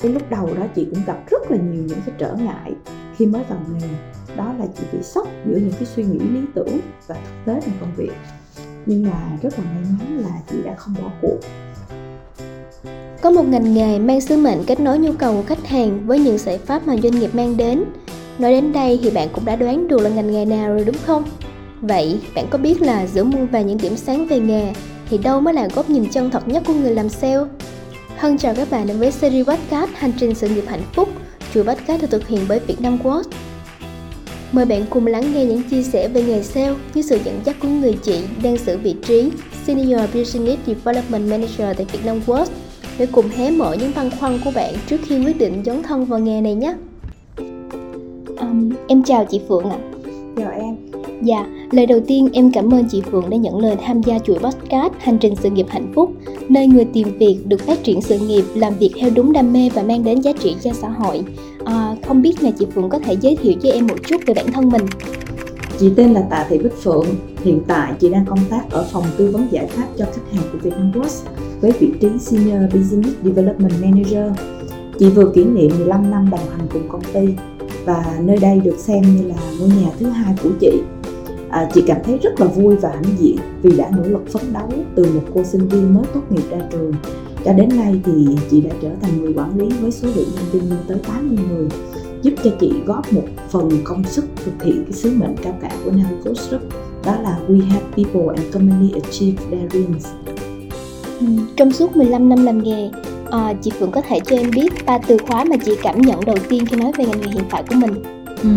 cái lúc đầu đó chị cũng gặp rất là nhiều những cái trở ngại khi mới vào nghề. Đó là chị bị sốc giữa những cái suy nghĩ lý tưởng và thực tế trong công việc. Nhưng mà rất là may mắn là chị đã không bỏ cuộc. Có một ngành nghề mang sứ mệnh kết nối nhu cầu của khách hàng với những giải pháp mà doanh nghiệp mang đến. Nói đến đây thì bạn cũng đã đoán được là ngành nghề nào rồi đúng không? Vậy bạn có biết là giữa muôn vàn những điểm sáng về nghề thì đâu mới là góc nhìn chân thật nhất của người làm sale? Hân chào các bạn đến với series podcast Hành trình sự nghiệp hạnh phúc Chuỗi podcast được thực hiện bởi Việt Nam Quốc. Mời bạn cùng lắng nghe những chia sẻ về nghề sale dưới sự dẫn dắt của người chị đang giữ vị trí Senior Business Development Manager tại Việt Nam Quốc để cùng hé mở những băn khoăn của bạn trước khi quyết định dấn thân vào nghề này nhé. Um, em chào chị Phượng ạ. À. Dạ, lời đầu tiên em cảm ơn chị Phượng đã nhận lời tham gia chuỗi podcast Hành trình sự nghiệp hạnh phúc, nơi người tìm việc được phát triển sự nghiệp, làm việc theo đúng đam mê và mang đến giá trị cho xã hội. À, không biết là chị Phượng có thể giới thiệu cho em một chút về bản thân mình. Chị tên là Tạ Thị Bích Phượng, hiện tại chị đang công tác ở phòng tư vấn giải pháp cho khách hàng của Vietnam Post với vị trí Senior Business Development Manager. Chị vừa kỷ niệm 15 năm đồng hành cùng công ty và nơi đây được xem như là ngôi nhà thứ hai của chị à, chị cảm thấy rất là vui và hãnh diện vì đã nỗ lực phấn đấu từ một cô sinh viên mới tốt nghiệp ra trường. Cho đến nay thì chị đã trở thành người quản lý với số lượng nhân viên lên tới 80 người giúp cho chị góp một phần công sức thực hiện cái sứ mệnh cao cả của Navico Group đó là We Have People and Company Achieve Their Dreams. Ừ, trong suốt 15 năm làm nghề à, chị Phượng có thể cho em biết ba từ khóa mà chị cảm nhận đầu tiên khi nói về ngành nghề hiện tại của mình. Ừ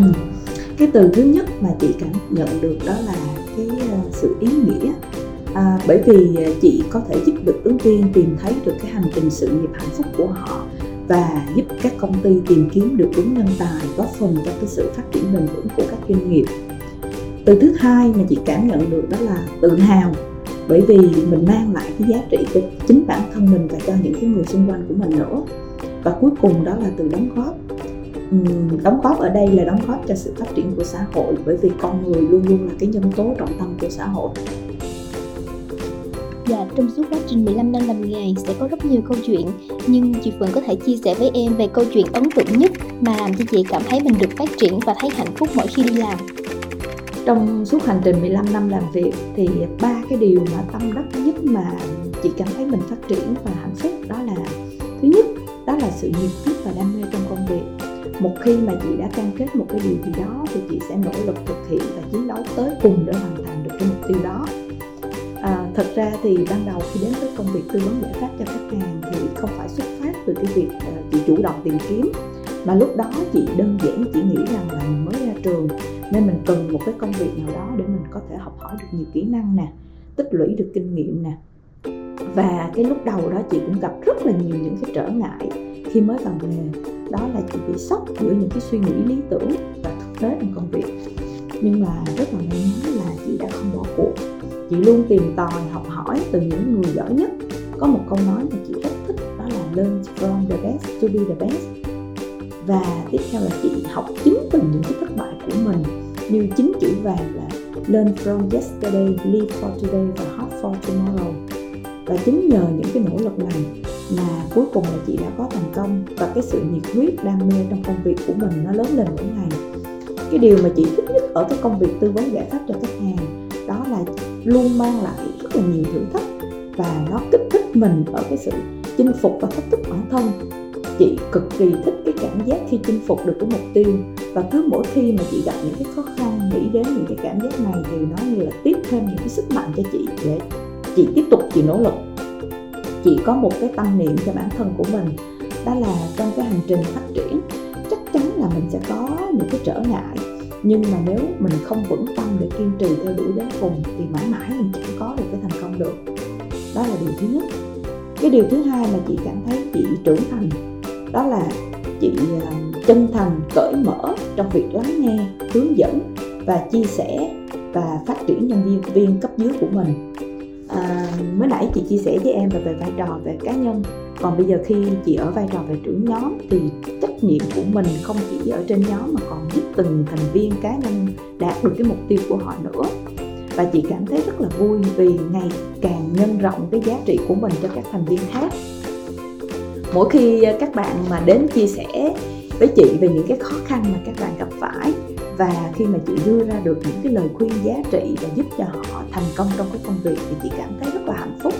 cái từ thứ nhất mà chị cảm nhận được đó là cái ờ, sự ý nghĩa. À, bởi vì ờ, chị có thể giúp được ứng viên tìm thấy được cái hành trình sự nghiệp hạnh phúc của họ và giúp các công ty tìm kiếm được đúng nhân tài góp phần cho cái sự phát triển bền vững của các doanh nghiệp. Từ thứ hai mà chị cảm nhận được đó là tự hào bởi vì mình mang lại cái giá trị cho chính bản thân mình và cho những cái người xung quanh của mình nữa. Và cuối cùng đó là từ đóng góp đóng góp ở đây là đóng góp cho sự phát triển của xã hội bởi vì con người luôn luôn là cái nhân tố trọng tâm của xã hội. Dạ, trong suốt quá trình 15 năm làm nghề sẽ có rất nhiều câu chuyện Nhưng chị Phượng có thể chia sẻ với em về câu chuyện ấn tượng nhất Mà làm cho chị cảm thấy mình được phát triển và thấy hạnh phúc mỗi khi đi làm. Trong suốt hành trình 15 năm làm việc thì ba cái điều mà tâm đắc nhất mà chị cảm thấy mình phát triển và hạnh phúc đó là Thứ nhất, đó là sự nhiệt huyết và đam mê trong công việc một khi mà chị đã cam kết một cái điều gì đó thì chị sẽ nỗ lực thực hiện và chiến đấu tới cùng để hoàn thành được cái mục tiêu đó. À, thật ra thì ban đầu khi đến với công việc tư vấn giải pháp cho khách hàng thì không phải xuất phát từ cái việc uh, chị chủ động tìm kiếm mà lúc đó chị đơn giản chỉ nghĩ rằng là mình mới ra trường nên mình cần một cái công việc nào đó để mình có thể học hỏi được nhiều kỹ năng nè tích lũy được kinh nghiệm nè. Và cái lúc đầu đó chị cũng gặp rất là nhiều những cái trở ngại khi mới vào nghề đó là chị bị sốc giữa những cái suy nghĩ lý tưởng và thực tế trong công việc. Nhưng mà rất là may mắn là chị đã không bỏ cuộc. Chị luôn tìm tòi, học hỏi từ những người giỏi nhất. Có một câu nói mà chị rất thích, đó là learn from the best to be the best. Và tiếp theo là chị học chính từ những cái thất bại của mình. Như chính chữ vàng là learn from yesterday, live for today và hope for tomorrow. Và chính nhờ những cái nỗ lực này mà cuối cùng là chị đã có thành công và cái sự nhiệt huyết, đam mê trong công việc của mình nó lớn lên mỗi ngày. Cái điều mà chị thích nhất ở cái công việc tư vấn giải pháp cho khách hàng, đó là luôn mang lại rất là nhiều thử thách và nó kích thích mình ở cái sự chinh phục và thách thức bản thân. Chị cực kỳ thích cái cảm giác khi chinh phục được cái mục tiêu và cứ mỗi khi mà chị gặp những cái khó khăn, nghĩ đến những cái cảm giác này thì nó như là tiếp thêm những cái sức mạnh cho chị để chị tiếp tục, chị nỗ lực chị có một cái tâm niệm cho bản thân của mình, đó là trong cái hành trình phát triển, chắc chắn là mình sẽ có những cái trở ngại. Nhưng mà nếu mình không vững tâm để kiên trì theo đuổi đến cùng, thì mãi mãi mình chẳng có được cái thành công được. Đó là điều thứ nhất. Cái điều thứ hai mà chị cảm thấy chị trưởng thành, đó là chị à, chân thành, cởi mở trong việc lắng nghe, hướng dẫn và chia sẻ và phát triển nhân viên viên cấp dưới của mình à, mới nãy chị chia sẻ với em là về vai trò về cá nhân. Còn bây giờ khi chị ở vai trò về trưởng nhóm thì trách nhiệm của mình không chỉ ở trên nhóm mà còn giúp từng thành viên cá nhân đạt được cái mục tiêu của họ nữa. Và chị cảm thấy rất là vui vì ngày càng nhân rộng cái giá trị của mình cho các thành viên khác. Mỗi khi các bạn mà đến chia sẻ với chị về những cái khó khăn mà các bạn gặp phải và khi mà chị đưa ra được những cái lời khuyên giá trị và giúp cho họ thành công trong cái công việc thì chị cảm thấy rất là hạnh phúc.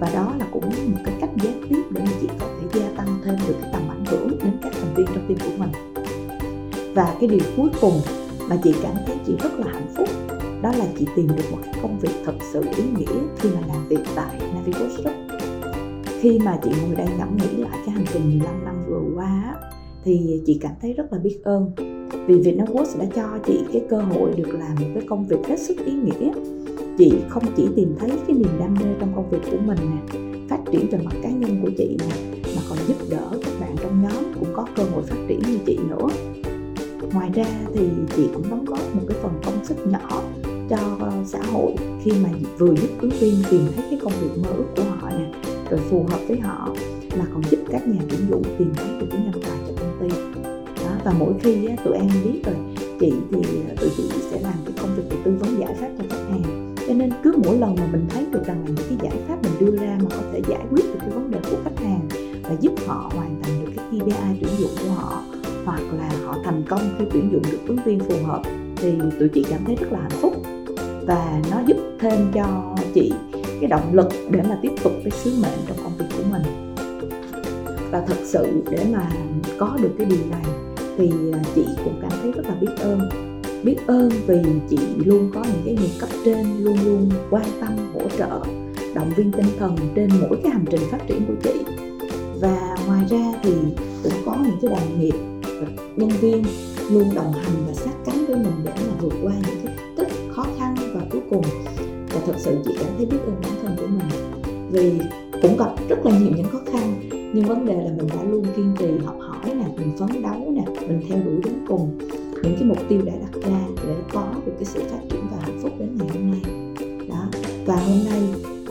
Và đó là cũng một cái cách gián tiếp để mà chị có thể gia tăng thêm được cái tầm ảnh hưởng đến các thành viên trong team của mình. Và cái điều cuối cùng mà chị cảm thấy chị rất là hạnh phúc, đó là chị tìm được một cái công việc thật sự ý nghĩa khi mà làm việc tại Navigos Group khi mà chị ngồi đây ngẫm nghĩ lại cái hành trình 15 năm vừa qua thì chị cảm thấy rất là biết ơn vì Vietnamworks đã cho chị cái cơ hội được làm một cái công việc hết sức ý nghĩa. Chị không chỉ tìm thấy cái niềm đam mê trong công việc của mình nè, phát triển về mặt cá nhân của chị nè, mà còn giúp đỡ các bạn trong nhóm cũng có cơ hội phát triển như chị nữa. Ngoài ra thì chị cũng đóng góp một cái phần công sức nhỏ cho xã hội khi mà vừa giúp ứng viên tìm thấy cái công việc mơ ước của họ nè, rồi phù hợp với họ, mà còn giúp các nhà tuyển dụng tìm thấy được cái nhân tài cho công ty và mỗi khi á, tụi em biết rồi chị thì à, tụi chị sẽ làm cái công việc về tư vấn giải pháp cho khách hàng. Cho nên cứ mỗi lần mà mình thấy được rằng là những cái giải pháp mình đưa ra mà có thể giải quyết được cái vấn đề của khách hàng và giúp họ hoàn thành được cái KPI tuyển dụng của họ hoặc là họ thành công khi tuyển dụng được ứng viên phù hợp thì tụi chị cảm thấy rất là hạnh phúc. Và nó giúp thêm cho chị cái động lực để mà tiếp tục cái sứ mệnh trong công việc của mình. Và thật sự để mà có được cái điều này thì chị cũng cảm thấy rất là biết ơn. Biết ơn vì chị luôn có những cái người cấp trên, luôn luôn quan tâm, hỗ trợ, động viên tinh thần trên mỗi cái hành trình phát triển của chị. Và ngoài ra thì cũng có những cái đồng nghiệp, nhân viên luôn đồng hành và sát cánh với mình để mà vượt qua những cái tích khó khăn và cuối cùng và thật sự chị cảm thấy biết ơn bản thân của mình. Vì cũng gặp rất là nhiều những khó khăn, nhưng vấn đề là mình đã luôn kiên trì, học hỏi nè mình phấn đấu nè mình theo đuổi đến cùng những cái mục tiêu đã đặt ra để có được cái sự phát triển và hạnh phúc đến ngày hôm nay. Đó và hôm nay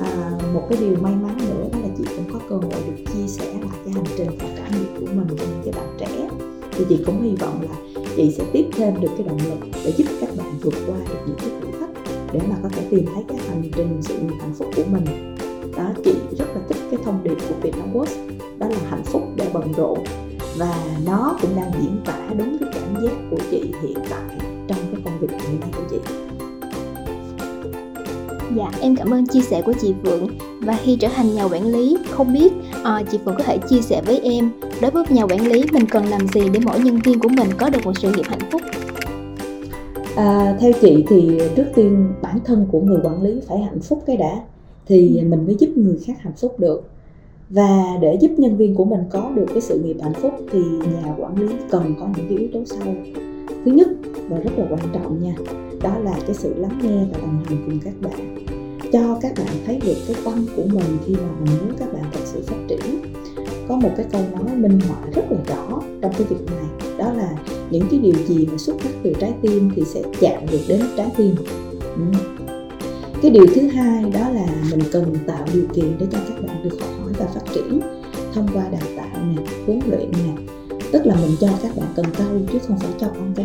à, một cái điều may mắn nữa đó là chị cũng có cơ hội được chia sẻ lại cái hành trình và trải nghiệm của mình với những cái bạn trẻ. Thì chị cũng hy vọng là chị sẽ tiếp thêm được cái động lực để giúp các bạn vượt qua được những cái thử thách để mà có thể tìm thấy cái hành trình sự nghiệp hạnh phúc của mình. Đó chị rất là thích cái thông điệp của Vietnam Post đó là hạnh phúc để bận rộn và nó cũng đang diễn tả đúng cái cảm giác của chị hiện tại trong cái công việc hiện nay của chị. Dạ, em cảm ơn chia sẻ của chị Phượng. Và khi trở thành nhà quản lý, không biết à, chị Phượng có thể chia sẻ với em Đối với nhà quản lý, mình cần làm gì để mỗi nhân viên của mình có được một sự nghiệp hạnh phúc? À, Theo chị thì trước tiên bản thân của người quản lý phải hạnh phúc cái đã Thì ừ. mình mới giúp người khác hạnh phúc được và để giúp nhân viên của mình có được cái sự nghiệp hạnh phúc thì nhà quản lý cần có những cái yếu tố sau. Thứ nhất, và rất là quan trọng nha, đó là cái sự lắng nghe và đồng hành cùng các bạn. Cho các bạn thấy được cái tâm của mình khi mà mình muốn các bạn thật sự phát triển. Có một cái câu nói minh họa rất là rõ trong cái việc này, đó là những cái điều gì mà xuất phát từ trái tim thì sẽ chạm được đến trái tim. Ừ cái điều thứ hai đó là mình cần tạo điều kiện để cho các bạn được học hỏi và phát triển thông qua đào tạo nè huấn luyện nè. Tức là mình cho các bạn cần câu chứ không phải cho con cá.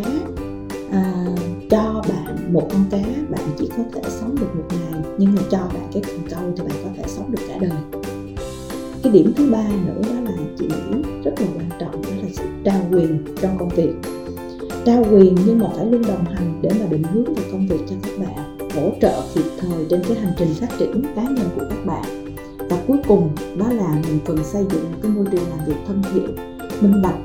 À, cho bạn một con cá bạn chỉ có thể sống được một ngày nhưng mà cho bạn cái cần câu thì bạn có thể sống được cả đời. Cái điểm thứ ba nữa đó là chị nghĩ rất là quan trọng đó là sự trao quyền trong công việc. Trao quyền nhưng mà phải luôn đồng hành để mà định hướng về công việc cho các bạn hỗ trợ kịp thời trên cái hành trình phát triển cá nhân của các bạn. Và cuối cùng đó là mình cần xây dựng một cái môi trường làm việc thân thiện minh bạch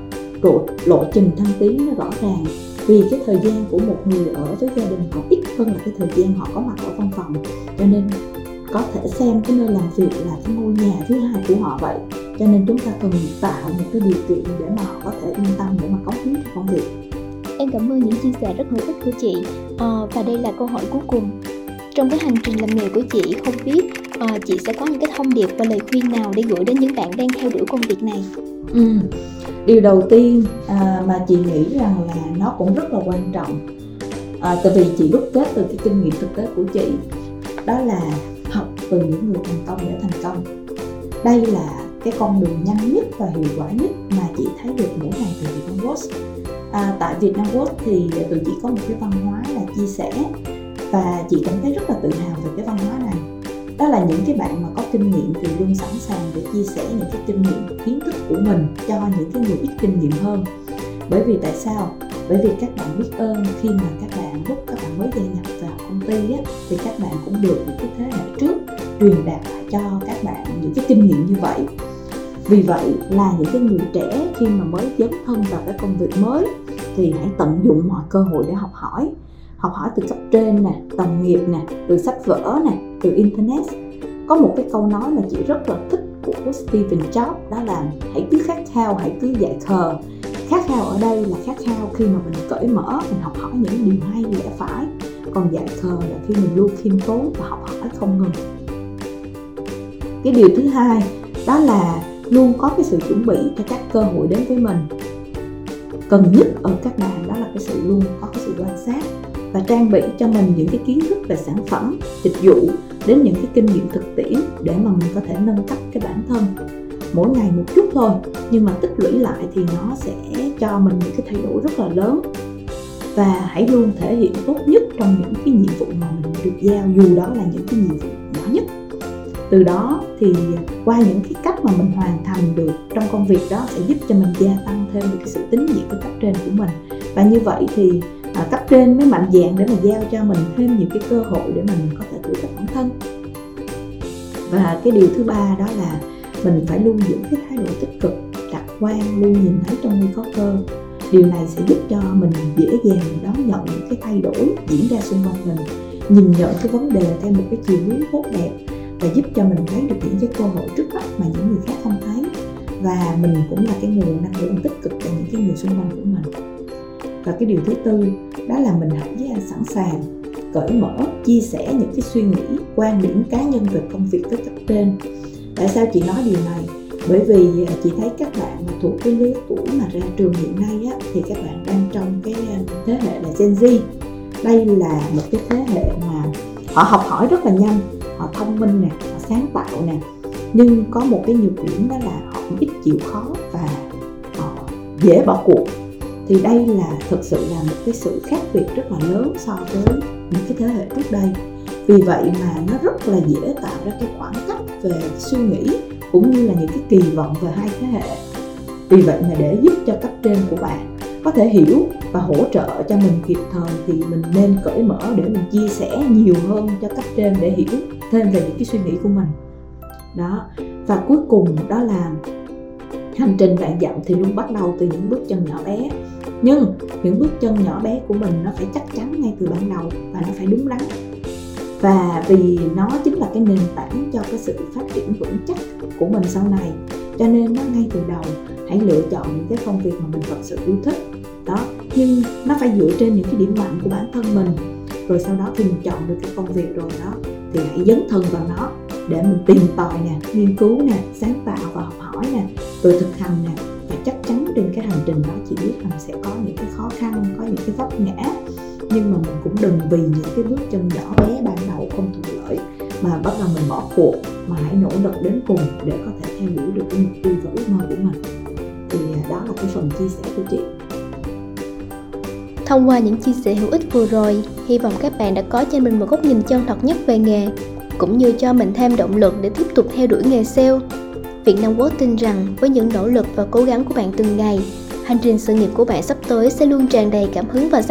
lộ, lộ trình thăng tiến nó rõ ràng. Vì cái thời gian của một người ở với gia đình còn ít hơn là cái thời gian họ có mặt ở văn phòng. Cho nên có thể xem cái nơi làm việc là cái ngôi nhà thứ hai của họ vậy. Cho nên chúng ta cần tạo một cái điều kiện để mà họ có thể yên tâm để mà cống hiến cho công việc. Em cảm ơn những chia sẻ rất hữu ích của chị. À, và đây là câu hỏi cuối cùng trong cái hành trình làm nghề của chị không biết à, chị sẽ có những cái thông điệp và lời khuyên nào để gửi đến những bạn đang theo đuổi công việc này? Ừ. điều đầu tiên à, mà chị nghĩ rằng là nó cũng rất là quan trọng à, tại vì chị đúc kết từ cái kinh nghiệm thực tế của chị đó là học từ những người thành công để thành công. Đây là cái con đường nhanh nhất và hiệu quả nhất mà chị thấy được mỗi ngày từ Vietnam Post. À, tại Vietnam Quốc thì tụi chị có một cái văn hóa là chia sẻ và chị cảm thấy rất là tự hào về cái văn hóa này. Đó là những cái bạn mà có kinh nghiệm thì luôn sẵn sàng để chia sẻ những cái kinh nghiệm kiến thức của mình cho những cái người ít kinh nghiệm hơn. Bởi vì tại sao? Bởi vì các bạn biết ơn khi mà các bạn lúc các bạn mới gia nhập vào công ty á, thì các bạn cũng được những cái thế hệ trước truyền đạt lại cho các bạn những cái kinh nghiệm như vậy. Vì vậy là những cái người trẻ khi mà mới dấn thân vào cái công việc mới thì hãy tận dụng mọi cơ hội để học hỏi học hỏi từ cấp trên nè, đồng nghiệp nè, từ sách vở nè, từ internet. Có một cái câu nói mà chị rất là thích của Stephen Jobs, đó là hãy cứ khát khao, hãy cứ dạy khờ khát khao ở đây là khát khao khi mà mình cởi mở, mình học hỏi những điều hay lẽ phải. Còn dạy khờ là khi mình luôn khiêm tốn và học hỏi không ngừng. Cái điều thứ hai, đó là luôn có cái sự chuẩn bị cho các cơ hội đến với mình. Cần nhất ở các bạn đó là cái sự luôn có cái sự quan sát và trang bị cho mình những cái kiến thức về sản phẩm, dịch vụ, đến những cái kinh nghiệm thực tiễn để mà mình có thể nâng cấp cái bản thân. Mỗi ngày một chút thôi, nhưng mà tích lũy lại thì nó sẽ cho mình những cái thay đổi rất là lớn. Và hãy luôn thể hiện tốt nhất trong những cái nhiệm vụ mà mình được giao, dù đó là những cái nhiệm vụ nhỏ nhất. Từ đó thì qua những cái cách mà mình hoàn thành được trong công việc đó sẽ giúp cho mình gia tăng thêm được cái sự tín nhiệm với cấp trên của mình. Và như vậy thì à, cấp trên mới mạnh dạng để mà giao cho mình thêm nhiều cái cơ hội để mình có thể thử thách bản thân. Và cái điều thứ ba đó là mình phải luôn giữ cái thái độ tích cực lạc quan luôn nhìn thấy trong nguy có cơ. Điều này sẽ giúp cho mình dễ dàng đón nhận những cái thay đổi diễn ra xung quanh mình nhìn nhận cái vấn đề theo một cái chiều hướng tốt đẹp và giúp cho mình thấy được những cái cơ hội trước mắt mà những người khác không thấy. Và mình cũng là cái nguồn năng lượng tích cực cho những cái người xung quanh của mình. Và cái điều thứ tư đó là mình hãy sẵn sàng cởi mở chia sẻ những cái suy nghĩ quan điểm cá nhân về công việc với cấp trên. Tại sao chị nói điều này? Bởi vì à, chị thấy các bạn mà thuộc cái lứa tuổi mà ra trường hiện nay á, thì các bạn đang trong cái à, thế hệ là Gen Z. Đây là một cái thế hệ mà họ học hỏi rất là nhanh họ thông minh nè họ sáng tạo nè. Nhưng có một cái nhược điểm đó là họ ít chịu khó và họ dễ bỏ cuộc thì đây là thực sự là một cái sự khác biệt rất là lớn so với những cái thế hệ trước đây. Vì vậy mà nó rất là dễ tạo ra cái khoảng cách về suy nghĩ cũng như là những cái kỳ vọng về hai thế hệ. Vì vậy mà để giúp cho cấp trên của bạn có thể hiểu và hỗ trợ cho mình kịp thời thì mình nên cởi mở để mình chia sẻ nhiều hơn cho cấp trên để hiểu thêm về những cái suy nghĩ của mình. Đó, và cuối cùng đó là hành trình bạn dặm thì luôn bắt đầu từ những bước chân nhỏ bé nhưng những bước chân nhỏ bé của mình nó phải chắc chắn ngay từ ban đầu và nó phải đúng đắn. Và vì nó chính là cái nền tảng cho cái sự phát triển vững chắc của mình sau này, cho nên nó ngay từ đầu hãy lựa chọn những cái công việc mà mình thật sự yêu thích. Đó, nhưng nó phải dựa trên những cái điểm mạnh của bản thân mình. Rồi sau đó khi mình chọn được cái công việc rồi đó, thì hãy dấn thân vào nó để mình tìm tòi nè, nghiên cứu nè, sáng tạo và học hỏi nè, rồi thực hành nè chắc chắn trên cái hành trình đó chị biết rằng sẽ có những cái khó khăn có những cái vấp ngã. Nhưng mà mình cũng đừng vì những cái bước chân nhỏ bé ban đầu không thuận lợi mà bắt đầu mình bỏ cuộc mà hãy nỗ lực đến cùng để có thể theo đuổi được cái mục tiêu và ước mơ của mình. Thì à, đó là cái phần chia sẻ của chị. Thông qua những chia sẻ hữu ích vừa rồi, hy vọng các bạn đã có cho mình một góc nhìn chân thật nhất về nghề, cũng như cho mình thêm động lực để tiếp tục theo đuổi nghề sale. Việt Nam Quốc tin rằng với những nỗ lực và cố gắng của bạn từng ngày, hành trình sự nghiệp của bạn sắp tới sẽ luôn tràn đầy cảm hứng và giá